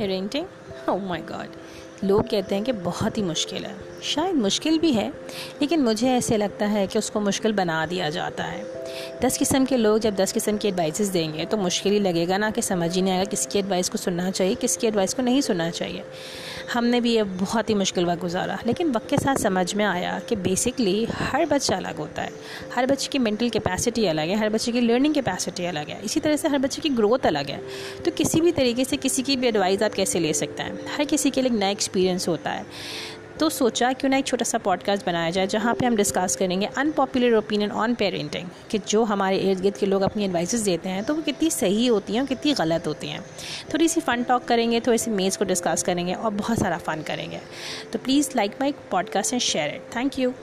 Parenting oh my God लोग कहते हैं कि बहुत ही मुश्किल है। शायद मुश्किल भी है, लेकिन मुझे ऐसे लगता है कि उसको मुश्किल बना दिया जाता है। दस किस्म के लोग जब दस किस्म की एडवाइसेस देंगे तो मुश्किल ही लगेगा ना कि समझ ही नहीं आएगा किसकी एडवाइस को सुनना चाहिए, किसकी एडवाइस को नहीं सुनना चाहिए। हमने भी ये बहुत ही मुश्किल वक्त गुजारा, लेकिन वक्त के साथ समझ में आया कि बेसिकली हर बच्चा अलग होता है। हर बच्चे की मेंटल कैपेसिटी अलग है, हर बच्चे की लर्निंग कैपेसिटी अलग है। इसी तरह से हर बच्चे की ग्रोथ अलग है। तो किसी भी तरीके से किसी की भी एडवाइस आप कैसे ले सकते हैं? हर किसी के लिए नया एक्सपीरियंस होता है। तो सोचा क्यों ना एक छोटा सा पॉडकास्ट बनाया जाए, जहाँ पे हम डिस्कस करेंगे अनपॉपुलर ओपिनियन ऑन पेरेंटिंग कि जो हमारे इर्द गिर्द के लोग अपनी एडवाइसेस देते हैं तो वो कितनी सही होती हैं और कितनी गलत होती हैं। थोड़ी सी फ़न टॉक करेंगे थोड़ी सी मेज़ को डिस्कस करेंगे और बहुत सारा फ़न करेंगे। तो please like my podcast and share it thank you